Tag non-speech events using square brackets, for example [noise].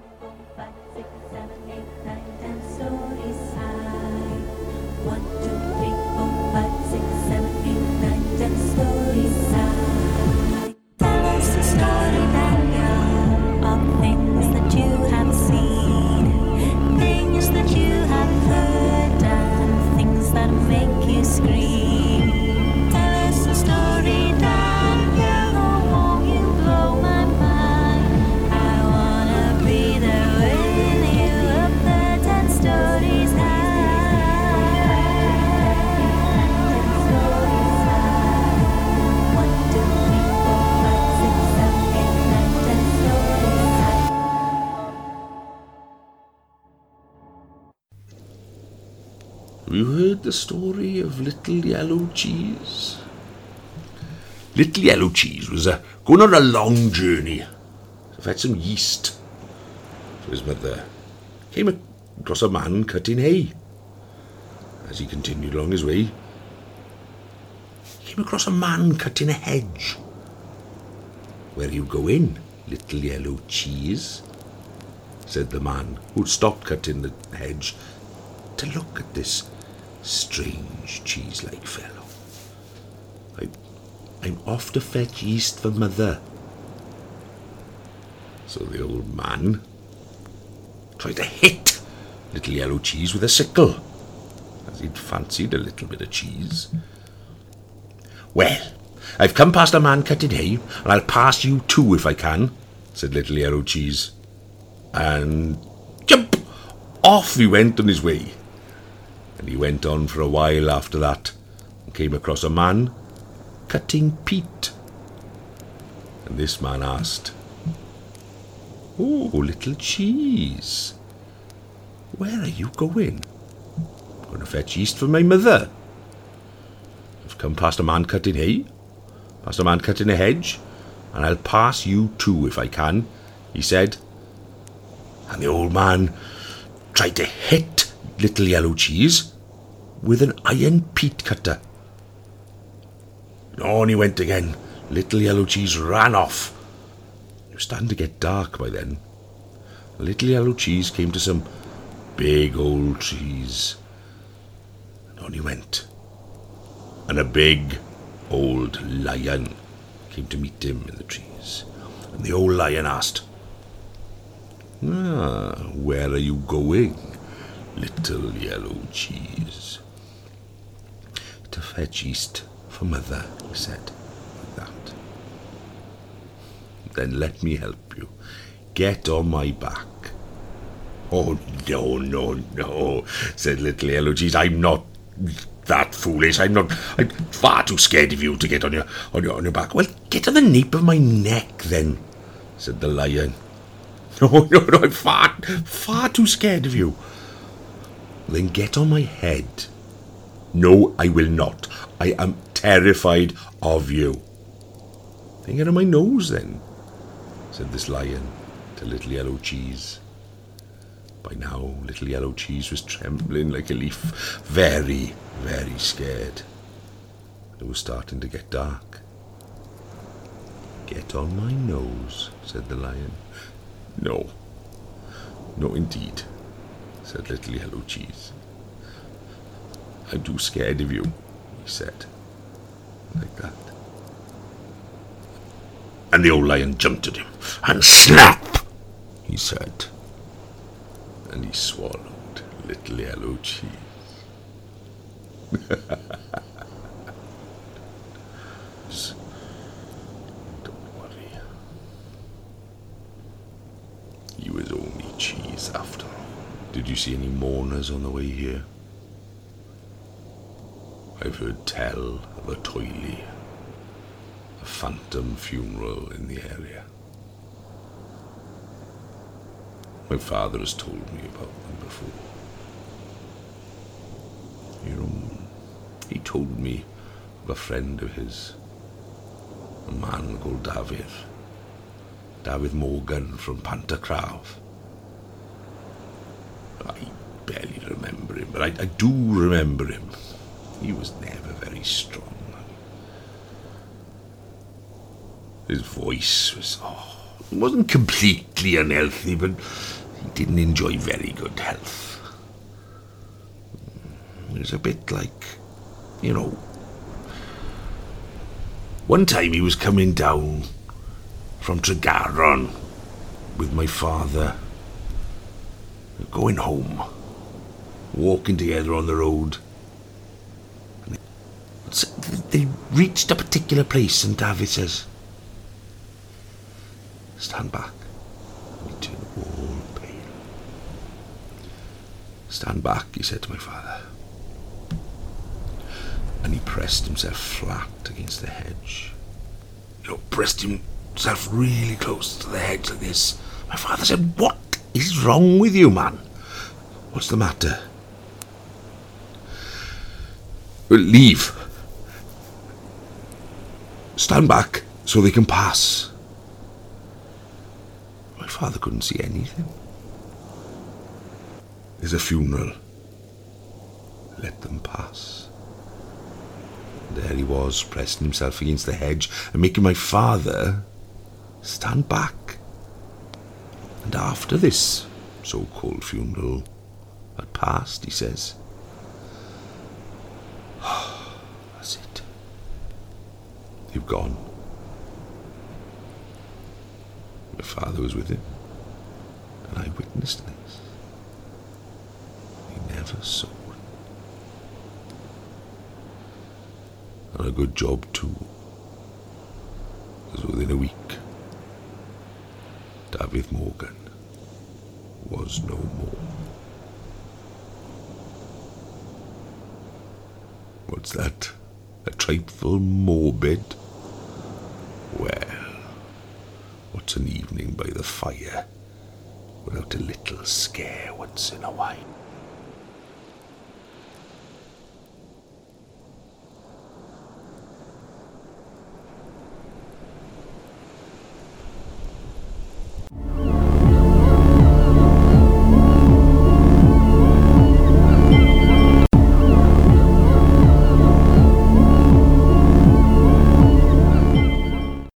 three, four, the story of Little Yellow Cheese? Little Yellow Cheese was uh, going on a long journey to had some yeast for his mother. Came across a man cutting hay. As he continued along his way, he came across a man cutting a hedge. Where you going, Little Yellow Cheese? said the man who'd stopped cutting the hedge to look at this strange cheese-like fellow. I, I'm off to fetch yeast for mother. So the old man tried to hit little yellow cheese with a sickle, as he'd fancied a little bit of cheese. Well, I've come past a man cutting hay, and I'll pass you too if I can, said little yellow cheese. And jump! Off he went on his way. And he went on for a while after that, and came across a man cutting peat. And this man asked, Oh, little cheese, where are you going? I'm going to fetch yeast for my mother. I've come past a man cutting hay, past a man cutting a hedge, and I'll pass you too if I can, he said. And the old man tried to hit little yellow cheese with an iron peat cutter. On he went again. Little yellow cheese ran off. It was starting to get dark by then. Little yellow cheese came to some big old trees. And on he went. And a big old lion came to meet him in the trees. And the old lion asked, Ah, where are you going, little yellow cheese? To fetch yeast for mother, he said, that. Then let me help you. Get on my back. Oh, no, no, no, said little cheese. I'm not that foolish. I'm not. I'm far too scared of you to get on your on your on your back. Well, get on the nape of my neck, then, said the lion. [laughs] No, no, no, I'm far, far too scared of you. Then get on my head. No, I will not. I am terrified of you. Then get on my nose, then, said this lion to Little Yellow Cheese. By now, Little Yellow Cheese was trembling like a leaf, very, very scared. It was starting to get dark. Get on my nose, said the lion. No, no, indeed, said Little Yellow Cheese. I'm too scared of you, he said, like that. And the old lion jumped at him, and snap, he said, and he swallowed Little Yellow Cheese. [laughs] Don't worry. Was only cheese after all. Did you see any mourners on the way here? I've heard tell of a toili, a phantom funeral in the area. My father has told me about them before. You know, he told me of a friend of his, a man called David. David Morgan from Pantacraft. I barely remember him, but I, I do remember him. He was never very strong. His voice was, oh, He wasn't completely unhealthy, but he didn't enjoy very good health. It was a bit like, you know, one time he was coming down from Tregaron with my father, going home, walking together on the road. They- reached a particular place, and David says, Stand back. He turned all pale. Stand back, he said to my father. And he pressed himself flat against the hedge. You know, pressed himself really close to the hedge like this. My father said, What is wrong with you, man? What's the matter? "Well, Leave. Stand back so they can pass. My father couldn't see anything. There's a funeral. Let them pass. There he was, pressing himself against the hedge and making my father stand back. And after this so called funeral had passed, he says, That's it. You've gone. My father was with him, and I witnessed this. He never saw it. And a good job, too. Because within a week, David Morgan was no more. What's that? A trifle morbid? Well, what's an evening by the fire without a little scare once in a while?